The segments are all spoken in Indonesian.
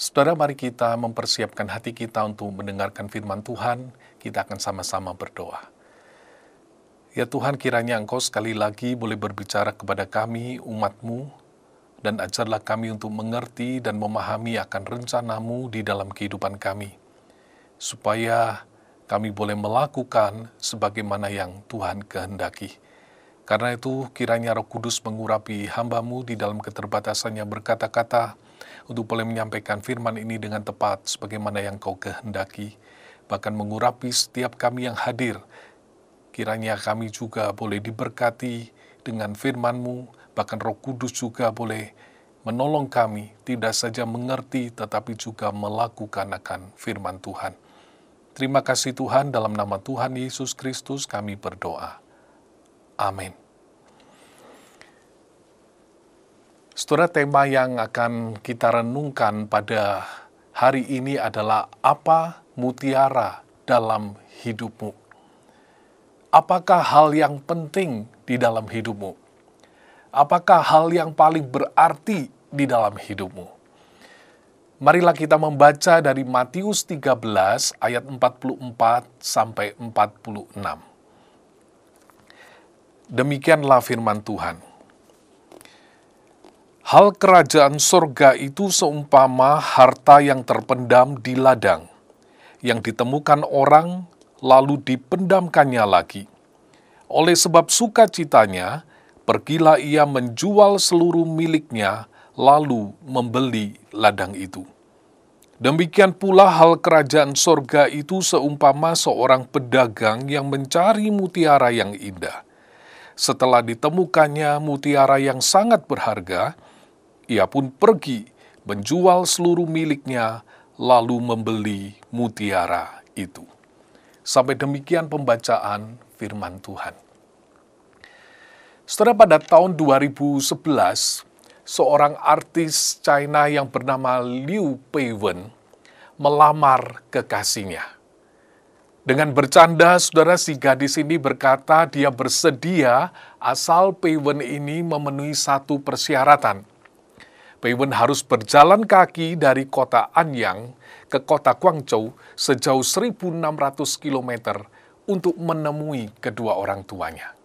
Saudara, mari kita mempersiapkan hati kita untuk mendengarkan firman Tuhan. Kita akan sama-sama berdoa. Ya Tuhan, kiranya Engkau sekali lagi boleh berbicara kepada kami, umatmu, dan ajarlah kami untuk mengerti dan memahami akan rencanamu di dalam kehidupan kami, supaya kami boleh melakukan sebagaimana yang Tuhan kehendaki. Karena itu, kiranya Roh Kudus mengurapi hambamu di dalam keterbatasannya berkata-kata, untuk boleh menyampaikan firman ini dengan tepat sebagaimana yang kau kehendaki, bahkan mengurapi setiap kami yang hadir. Kiranya kami juga boleh diberkati dengan firman-Mu, bahkan Roh Kudus juga boleh menolong kami tidak saja mengerti tetapi juga melakukan akan firman Tuhan. Terima kasih Tuhan, dalam nama Tuhan Yesus Kristus kami berdoa. Amin. Saudara, tema yang akan kita renungkan pada hari ini adalah apa mutiara dalam hidupmu? Apakah hal yang penting di dalam hidupmu? Apakah hal yang paling berarti di dalam hidupmu? Marilah kita membaca dari Matius 13 ayat 44 sampai 46. Demikianlah firman Tuhan. Hal kerajaan sorga itu seumpama harta yang terpendam di ladang, yang ditemukan orang lalu dipendamkannya lagi. Oleh sebab sukacitanya, pergilah ia menjual seluruh miliknya, lalu membeli ladang itu. Demikian pula hal kerajaan sorga itu seumpama seorang pedagang yang mencari mutiara yang indah. Setelah ditemukannya mutiara yang sangat berharga, ia pun pergi menjual seluruh miliknya, lalu membeli mutiara itu. Sampai demikian pembacaan firman Tuhan. Setelah pada tahun 2011, seorang artis China yang bernama Liu Peiwen melamar kekasihnya. Dengan bercanda, saudara si gadis ini berkata dia bersedia asal Peiwen ini memenuhi satu persyaratan – Peiwen harus berjalan kaki dari kota Anyang ke kota Guangzhou sejauh 1.600 km untuk menemui kedua orang tuanya.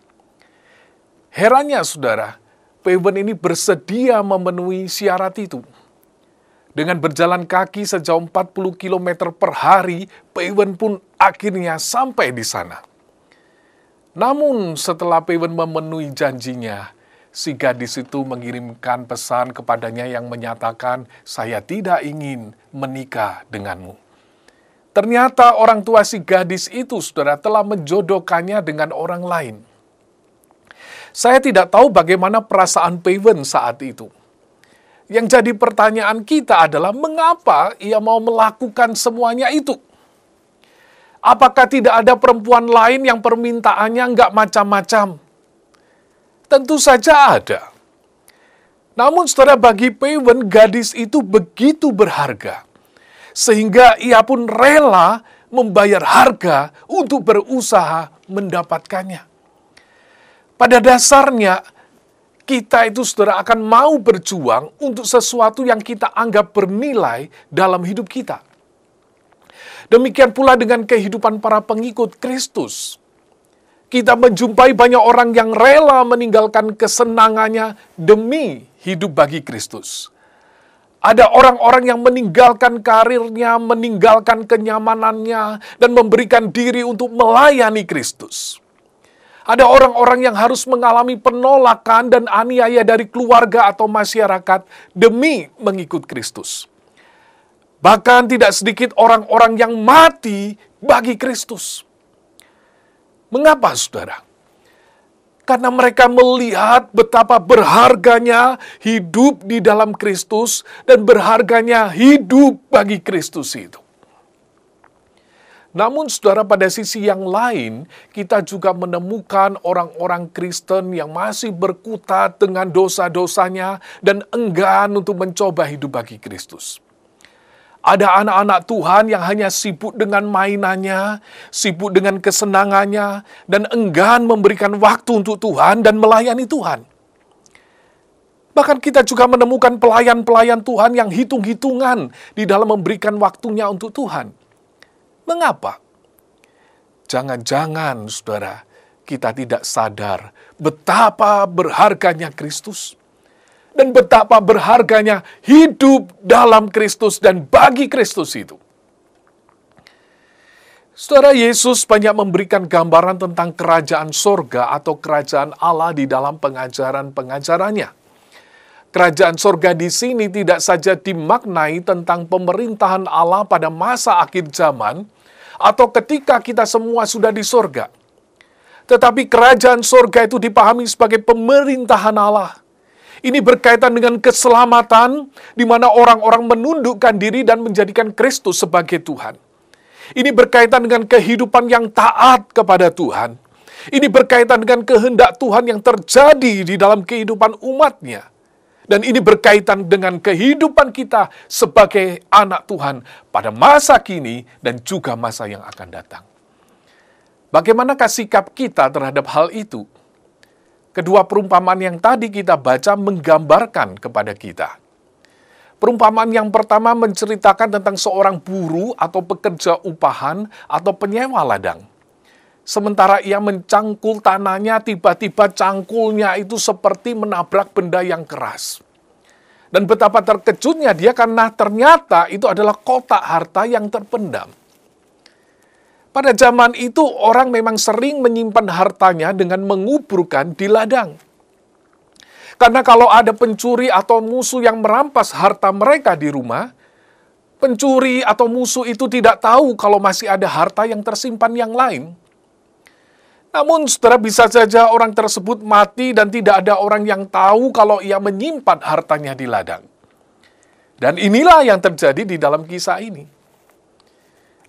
Herannya saudara, Peiwen ini bersedia memenuhi syarat itu. Dengan berjalan kaki sejauh 40 km per hari, Peiwen pun akhirnya sampai di sana. Namun setelah Peiwen memenuhi janjinya, si gadis itu mengirimkan pesan kepadanya yang menyatakan, "Saya tidak ingin menikah denganmu." Ternyata orang tua si gadis itu, saudara, telah menjodohkannya dengan orang lain. Saya tidak tahu bagaimana perasaan Paven saat itu. Yang jadi pertanyaan kita adalah mengapa ia mau melakukan semuanya itu? Apakah tidak ada perempuan lain yang permintaannya nggak macam-macam? Tentu saja ada. Namun saudara bagi Pawen, gadis itu begitu berharga. Sehingga ia pun rela membayar harga untuk berusaha mendapatkannya. Pada dasarnya, kita itu saudara akan mau berjuang untuk sesuatu yang kita anggap bernilai dalam hidup kita. Demikian pula dengan kehidupan para pengikut Kristus kita menjumpai banyak orang yang rela meninggalkan kesenangannya demi hidup bagi Kristus. Ada orang-orang yang meninggalkan karirnya, meninggalkan kenyamanannya, dan memberikan diri untuk melayani Kristus. Ada orang-orang yang harus mengalami penolakan dan aniaya dari keluarga atau masyarakat demi mengikut Kristus. Bahkan tidak sedikit orang-orang yang mati bagi Kristus. Mengapa, saudara? Karena mereka melihat betapa berharganya hidup di dalam Kristus dan berharganya hidup bagi Kristus itu. Namun saudara pada sisi yang lain, kita juga menemukan orang-orang Kristen yang masih berkutat dengan dosa-dosanya dan enggan untuk mencoba hidup bagi Kristus. Ada anak-anak Tuhan yang hanya sibuk dengan mainannya, sibuk dengan kesenangannya, dan enggan memberikan waktu untuk Tuhan dan melayani Tuhan. Bahkan kita juga menemukan pelayan-pelayan Tuhan yang hitung-hitungan di dalam memberikan waktunya untuk Tuhan. Mengapa? Jangan-jangan, saudara, kita tidak sadar betapa berharganya Kristus dan betapa berharganya hidup dalam Kristus dan bagi Kristus itu. Saudara Yesus banyak memberikan gambaran tentang kerajaan sorga atau kerajaan Allah di dalam pengajaran-pengajarannya. Kerajaan sorga di sini tidak saja dimaknai tentang pemerintahan Allah pada masa akhir zaman atau ketika kita semua sudah di sorga. Tetapi kerajaan sorga itu dipahami sebagai pemerintahan Allah ini berkaitan dengan keselamatan, di mana orang-orang menundukkan diri dan menjadikan Kristus sebagai Tuhan. Ini berkaitan dengan kehidupan yang taat kepada Tuhan. Ini berkaitan dengan kehendak Tuhan yang terjadi di dalam kehidupan umatnya. Dan ini berkaitan dengan kehidupan kita sebagai anak Tuhan pada masa kini dan juga masa yang akan datang. Bagaimanakah sikap kita terhadap hal itu? Kedua perumpamaan yang tadi kita baca menggambarkan kepada kita. Perumpamaan yang pertama menceritakan tentang seorang buruh atau pekerja upahan atau penyewa ladang. Sementara ia mencangkul tanahnya, tiba-tiba cangkulnya itu seperti menabrak benda yang keras. Dan betapa terkejutnya dia karena ternyata itu adalah kotak harta yang terpendam. Pada zaman itu orang memang sering menyimpan hartanya dengan menguburkan di ladang. Karena kalau ada pencuri atau musuh yang merampas harta mereka di rumah, pencuri atau musuh itu tidak tahu kalau masih ada harta yang tersimpan yang lain. Namun, saudara bisa saja orang tersebut mati dan tidak ada orang yang tahu kalau ia menyimpan hartanya di ladang. Dan inilah yang terjadi di dalam kisah ini.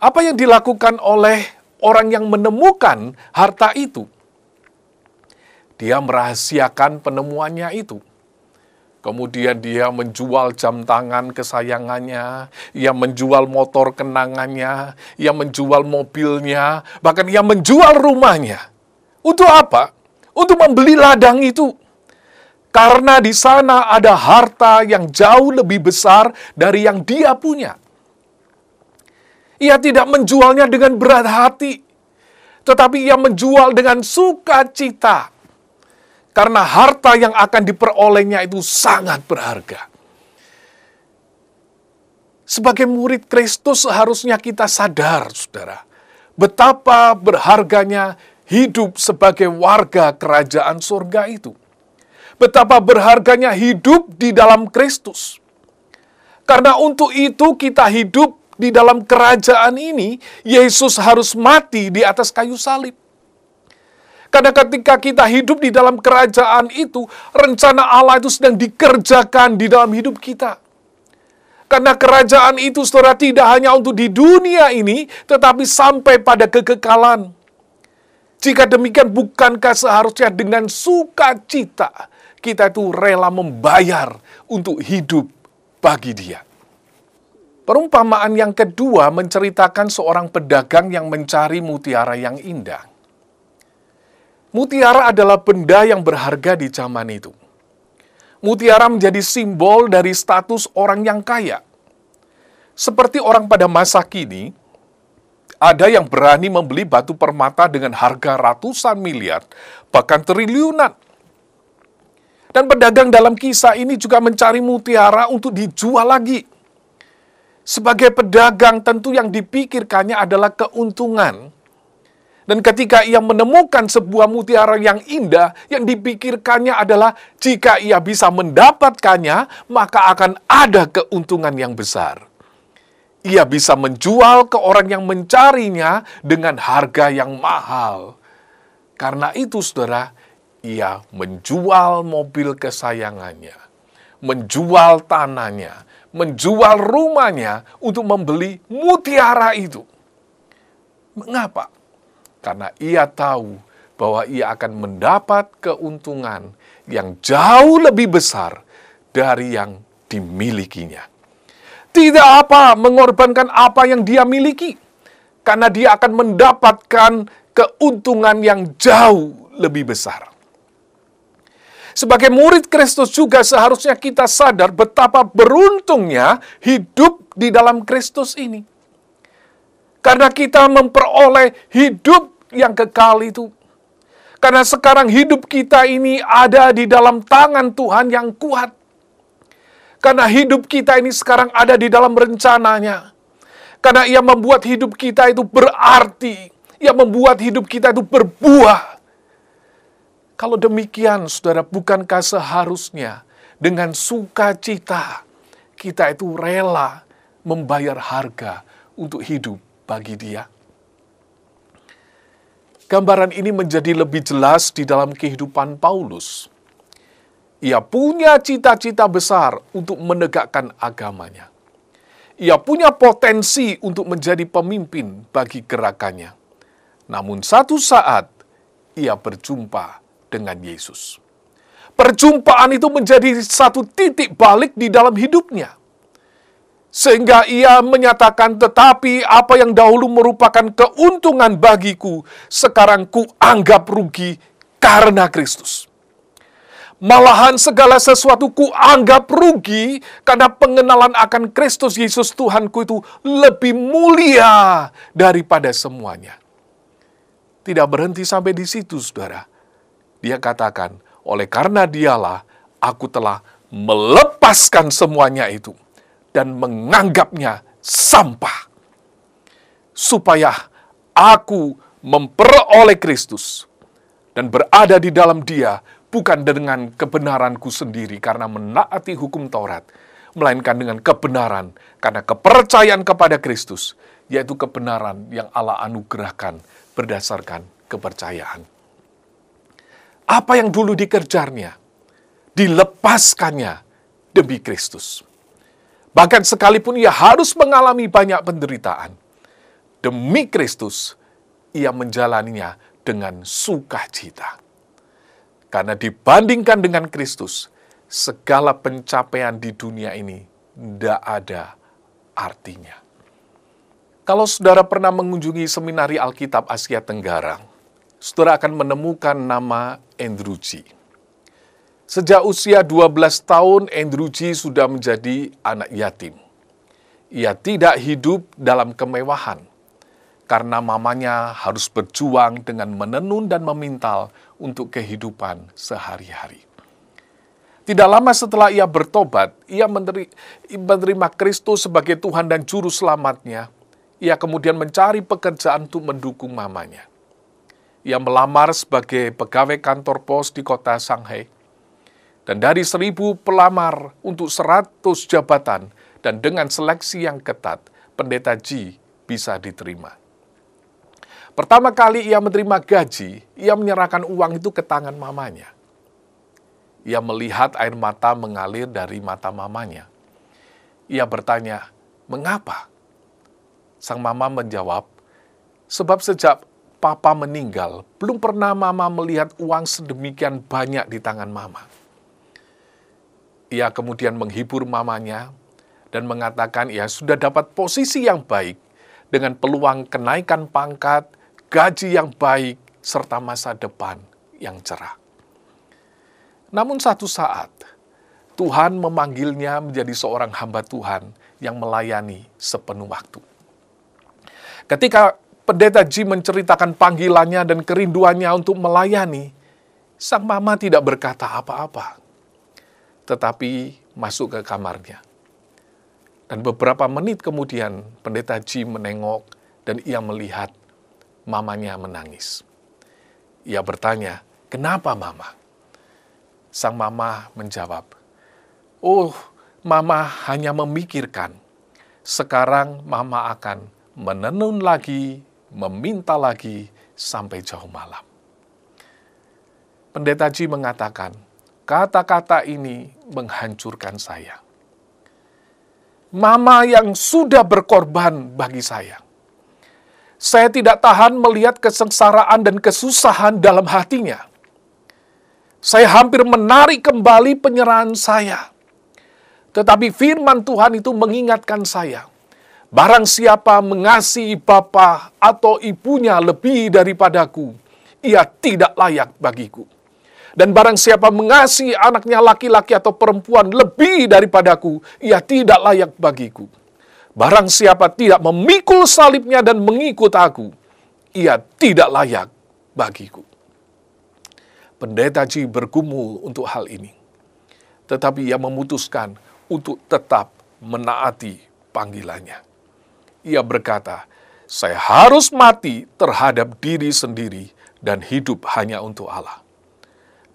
Apa yang dilakukan oleh orang yang menemukan harta itu? Dia merahasiakan penemuannya itu. Kemudian dia menjual jam tangan kesayangannya, ia menjual motor kenangannya, ia menjual mobilnya, bahkan ia menjual rumahnya. Untuk apa? Untuk membeli ladang itu. Karena di sana ada harta yang jauh lebih besar dari yang dia punya. Ia tidak menjualnya dengan berat hati, tetapi ia menjual dengan sukacita. Karena harta yang akan diperolehnya itu sangat berharga. Sebagai murid Kristus seharusnya kita sadar, saudara, betapa berharganya hidup sebagai warga kerajaan surga itu. Betapa berharganya hidup di dalam Kristus. Karena untuk itu kita hidup di dalam kerajaan ini, Yesus harus mati di atas kayu salib. Karena ketika kita hidup di dalam kerajaan itu, rencana Allah itu sedang dikerjakan di dalam hidup kita. Karena kerajaan itu saudara tidak hanya untuk di dunia ini, tetapi sampai pada kekekalan. Jika demikian, bukankah seharusnya dengan sukacita kita itu rela membayar untuk hidup bagi dia? Perumpamaan yang kedua menceritakan seorang pedagang yang mencari mutiara yang indah. Mutiara adalah benda yang berharga di zaman itu. Mutiara menjadi simbol dari status orang yang kaya. Seperti orang pada masa kini, ada yang berani membeli batu permata dengan harga ratusan miliar, bahkan triliunan. Dan pedagang dalam kisah ini juga mencari mutiara untuk dijual lagi sebagai pedagang tentu yang dipikirkannya adalah keuntungan. Dan ketika ia menemukan sebuah mutiara yang indah, yang dipikirkannya adalah jika ia bisa mendapatkannya, maka akan ada keuntungan yang besar. Ia bisa menjual ke orang yang mencarinya dengan harga yang mahal. Karena itu, saudara, ia menjual mobil kesayangannya, menjual tanahnya, menjual rumahnya untuk membeli mutiara itu. Mengapa? Karena ia tahu bahwa ia akan mendapat keuntungan yang jauh lebih besar dari yang dimilikinya. Tidak apa mengorbankan apa yang dia miliki, karena dia akan mendapatkan keuntungan yang jauh lebih besar. Sebagai murid Kristus juga seharusnya kita sadar betapa beruntungnya hidup di dalam Kristus ini. Karena kita memperoleh hidup yang kekal itu. Karena sekarang hidup kita ini ada di dalam tangan Tuhan yang kuat. Karena hidup kita ini sekarang ada di dalam rencananya. Karena ia membuat hidup kita itu berarti. Ia membuat hidup kita itu berbuah kalau demikian, saudara, bukankah seharusnya dengan sukacita kita itu rela membayar harga untuk hidup bagi dia? Gambaran ini menjadi lebih jelas di dalam kehidupan Paulus. Ia punya cita-cita besar untuk menegakkan agamanya. Ia punya potensi untuk menjadi pemimpin bagi gerakannya. Namun satu saat ia berjumpa dengan Yesus. Perjumpaan itu menjadi satu titik balik di dalam hidupnya. Sehingga ia menyatakan, tetapi apa yang dahulu merupakan keuntungan bagiku, sekarang ku anggap rugi karena Kristus. Malahan segala sesuatu ku anggap rugi karena pengenalan akan Kristus Yesus Tuhanku itu lebih mulia daripada semuanya. Tidak berhenti sampai di situ, saudara dia katakan, oleh karena dialah aku telah melepaskan semuanya itu dan menganggapnya sampah. Supaya aku memperoleh Kristus dan berada di dalam dia bukan dengan kebenaranku sendiri karena menaati hukum Taurat, melainkan dengan kebenaran karena kepercayaan kepada Kristus, yaitu kebenaran yang Allah anugerahkan berdasarkan kepercayaan. Apa yang dulu dikerjarnya, dilepaskannya demi Kristus. Bahkan sekalipun ia harus mengalami banyak penderitaan, demi Kristus ia menjalaninya dengan sukacita. Karena dibandingkan dengan Kristus, segala pencapaian di dunia ini tidak ada artinya. Kalau saudara pernah mengunjungi seminari Alkitab Asia Tenggara, saudara akan menemukan nama Andrew G. Sejak usia 12 tahun, Andrew G sudah menjadi anak yatim. Ia tidak hidup dalam kemewahan, karena mamanya harus berjuang dengan menenun dan memintal untuk kehidupan sehari-hari. Tidak lama setelah ia bertobat, ia menerima Kristus sebagai Tuhan dan Juru Selamatnya. Ia kemudian mencari pekerjaan untuk mendukung mamanya. Ia melamar sebagai pegawai kantor pos di kota Shanghai. Dan dari seribu pelamar untuk seratus jabatan dan dengan seleksi yang ketat, pendeta Ji bisa diterima. Pertama kali ia menerima gaji, ia menyerahkan uang itu ke tangan mamanya. Ia melihat air mata mengalir dari mata mamanya. Ia bertanya, "Mengapa?" Sang mama menjawab, "Sebab sejak papa meninggal, belum pernah mama melihat uang sedemikian banyak di tangan mama. Ia kemudian menghibur mamanya dan mengatakan ia sudah dapat posisi yang baik dengan peluang kenaikan pangkat, gaji yang baik, serta masa depan yang cerah. Namun satu saat, Tuhan memanggilnya menjadi seorang hamba Tuhan yang melayani sepenuh waktu. Ketika pendeta Ji menceritakan panggilannya dan kerinduannya untuk melayani, sang mama tidak berkata apa-apa, tetapi masuk ke kamarnya. Dan beberapa menit kemudian, pendeta Ji menengok dan ia melihat mamanya menangis. Ia bertanya, "Kenapa, Mama?" Sang mama menjawab, "Oh, Mama hanya memikirkan sekarang Mama akan menenun lagi meminta lagi sampai jauh malam. Pendeta Ji mengatakan, kata-kata ini menghancurkan saya. Mama yang sudah berkorban bagi saya. Saya tidak tahan melihat kesengsaraan dan kesusahan dalam hatinya. Saya hampir menarik kembali penyerahan saya. Tetapi firman Tuhan itu mengingatkan saya, Barang siapa mengasihi bapa atau ibunya lebih daripadaku, ia tidak layak bagiku. Dan barang siapa mengasihi anaknya laki-laki atau perempuan lebih daripadaku, ia tidak layak bagiku. Barang siapa tidak memikul salibnya dan mengikut aku, ia tidak layak bagiku. Pendeta Ji bergumul untuk hal ini. Tetapi ia memutuskan untuk tetap menaati panggilannya. Ia berkata, saya harus mati terhadap diri sendiri dan hidup hanya untuk Allah.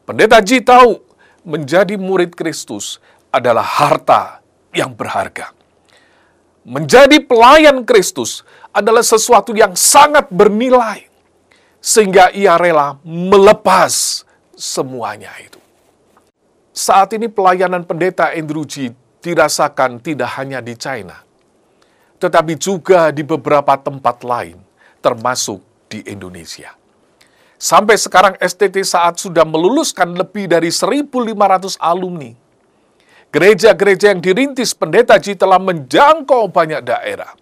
Pendeta Ji tahu menjadi murid Kristus adalah harta yang berharga. Menjadi pelayan Kristus adalah sesuatu yang sangat bernilai, sehingga ia rela melepas semuanya itu. Saat ini pelayanan pendeta Andrew G dirasakan tidak hanya di China, tetapi juga di beberapa tempat lain, termasuk di Indonesia. Sampai sekarang STT saat sudah meluluskan lebih dari 1.500 alumni. Gereja-gereja yang dirintis pendeta Ji telah menjangkau banyak daerah.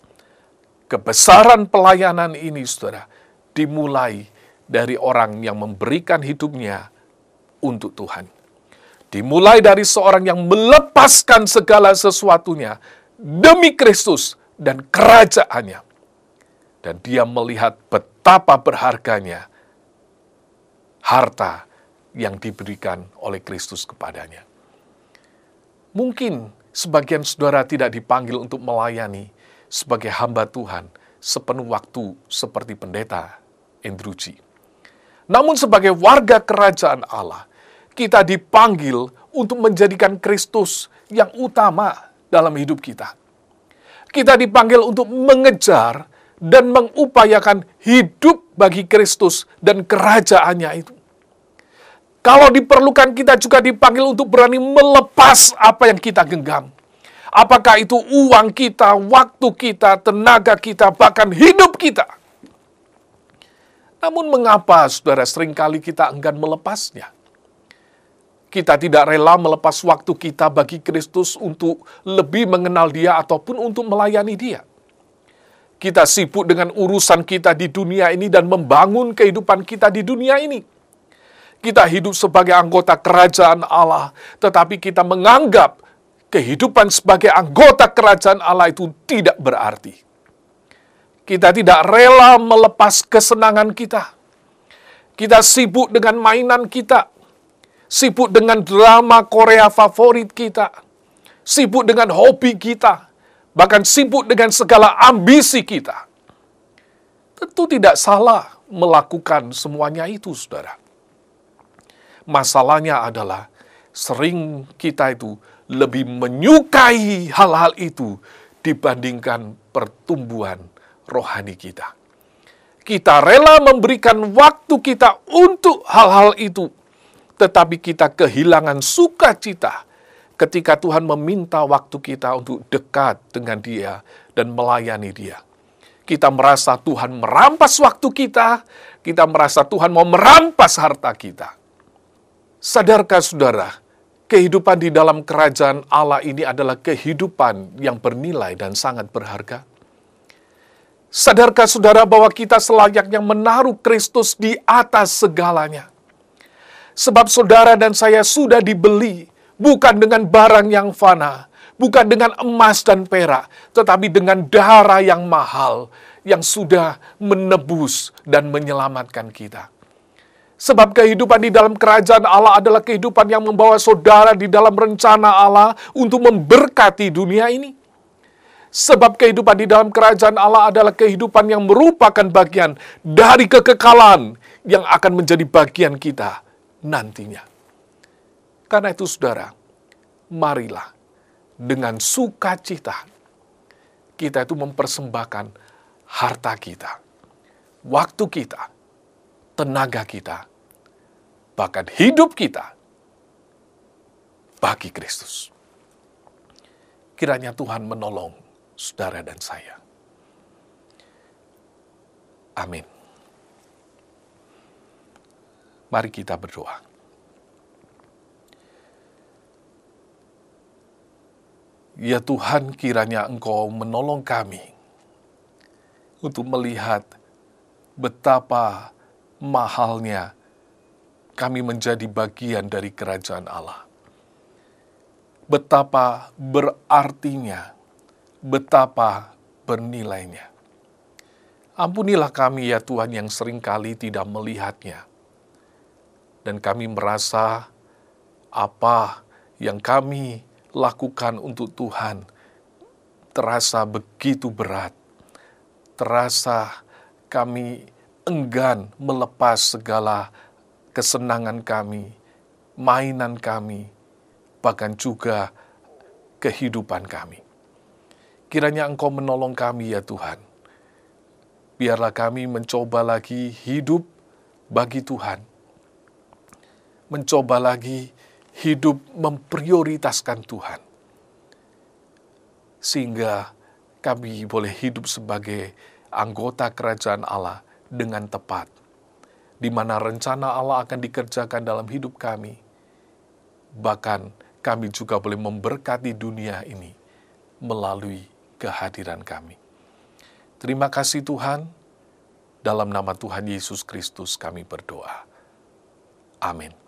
Kebesaran pelayanan ini, saudara, dimulai dari orang yang memberikan hidupnya untuk Tuhan. Dimulai dari seorang yang melepaskan segala sesuatunya demi Kristus dan kerajaannya. Dan dia melihat betapa berharganya harta yang diberikan oleh Kristus kepadanya. Mungkin sebagian saudara tidak dipanggil untuk melayani sebagai hamba Tuhan sepenuh waktu seperti pendeta Andrew. Namun sebagai warga kerajaan Allah, kita dipanggil untuk menjadikan Kristus yang utama dalam hidup kita. Kita dipanggil untuk mengejar dan mengupayakan hidup bagi Kristus dan kerajaannya itu. Kalau diperlukan kita juga dipanggil untuk berani melepas apa yang kita genggam. Apakah itu uang kita, waktu kita, tenaga kita, bahkan hidup kita. Namun mengapa saudara sering kali kita enggan melepasnya? Kita tidak rela melepas waktu kita bagi Kristus untuk lebih mengenal dia ataupun untuk melayani dia. Kita sibuk dengan urusan kita di dunia ini dan membangun kehidupan kita di dunia ini kita hidup sebagai anggota kerajaan Allah, tetapi kita menganggap kehidupan sebagai anggota kerajaan Allah itu tidak berarti. Kita tidak rela melepas kesenangan kita. Kita sibuk dengan mainan kita, sibuk dengan drama Korea favorit kita, sibuk dengan hobi kita, bahkan sibuk dengan segala ambisi kita. Tentu tidak salah melakukan semuanya itu, saudara. Masalahnya adalah sering kita itu lebih menyukai hal-hal itu dibandingkan pertumbuhan rohani kita. Kita rela memberikan waktu kita untuk hal-hal itu, tetapi kita kehilangan sukacita ketika Tuhan meminta waktu kita untuk dekat dengan Dia dan melayani Dia. Kita merasa Tuhan merampas waktu kita, kita merasa Tuhan mau merampas harta kita. Sadarkah saudara, kehidupan di dalam kerajaan Allah ini adalah kehidupan yang bernilai dan sangat berharga? Sadarkah saudara bahwa kita selayaknya menaruh Kristus di atas segalanya? Sebab saudara dan saya sudah dibeli bukan dengan barang yang fana, bukan dengan emas dan perak, tetapi dengan darah yang mahal yang sudah menebus dan menyelamatkan kita. Sebab kehidupan di dalam kerajaan Allah adalah kehidupan yang membawa saudara di dalam rencana Allah untuk memberkati dunia ini. Sebab kehidupan di dalam kerajaan Allah adalah kehidupan yang merupakan bagian dari kekekalan yang akan menjadi bagian kita nantinya. Karena itu saudara, marilah dengan sukacita kita itu mempersembahkan harta kita, waktu kita, tenaga kita, bahkan hidup kita bagi Kristus. Kiranya Tuhan menolong saudara dan saya. Amin. Mari kita berdoa. Ya Tuhan, kiranya Engkau menolong kami untuk melihat betapa mahalnya kami menjadi bagian dari kerajaan Allah. Betapa berartinya, betapa bernilainya. Ampunilah kami ya Tuhan yang sering kali tidak melihatnya. Dan kami merasa apa yang kami lakukan untuk Tuhan terasa begitu berat. Terasa kami enggan melepas segala kesenangan kami, mainan kami, bahkan juga kehidupan kami. Kiranya Engkau menolong kami ya Tuhan biarlah kami mencoba lagi hidup bagi Tuhan. Mencoba lagi hidup memprioritaskan Tuhan. Sehingga kami boleh hidup sebagai anggota kerajaan Allah dengan tepat. Di mana rencana Allah akan dikerjakan dalam hidup kami. Bahkan kami juga boleh memberkati dunia ini melalui kehadiran kami. Terima kasih Tuhan, dalam nama Tuhan Yesus Kristus kami berdoa. Amin.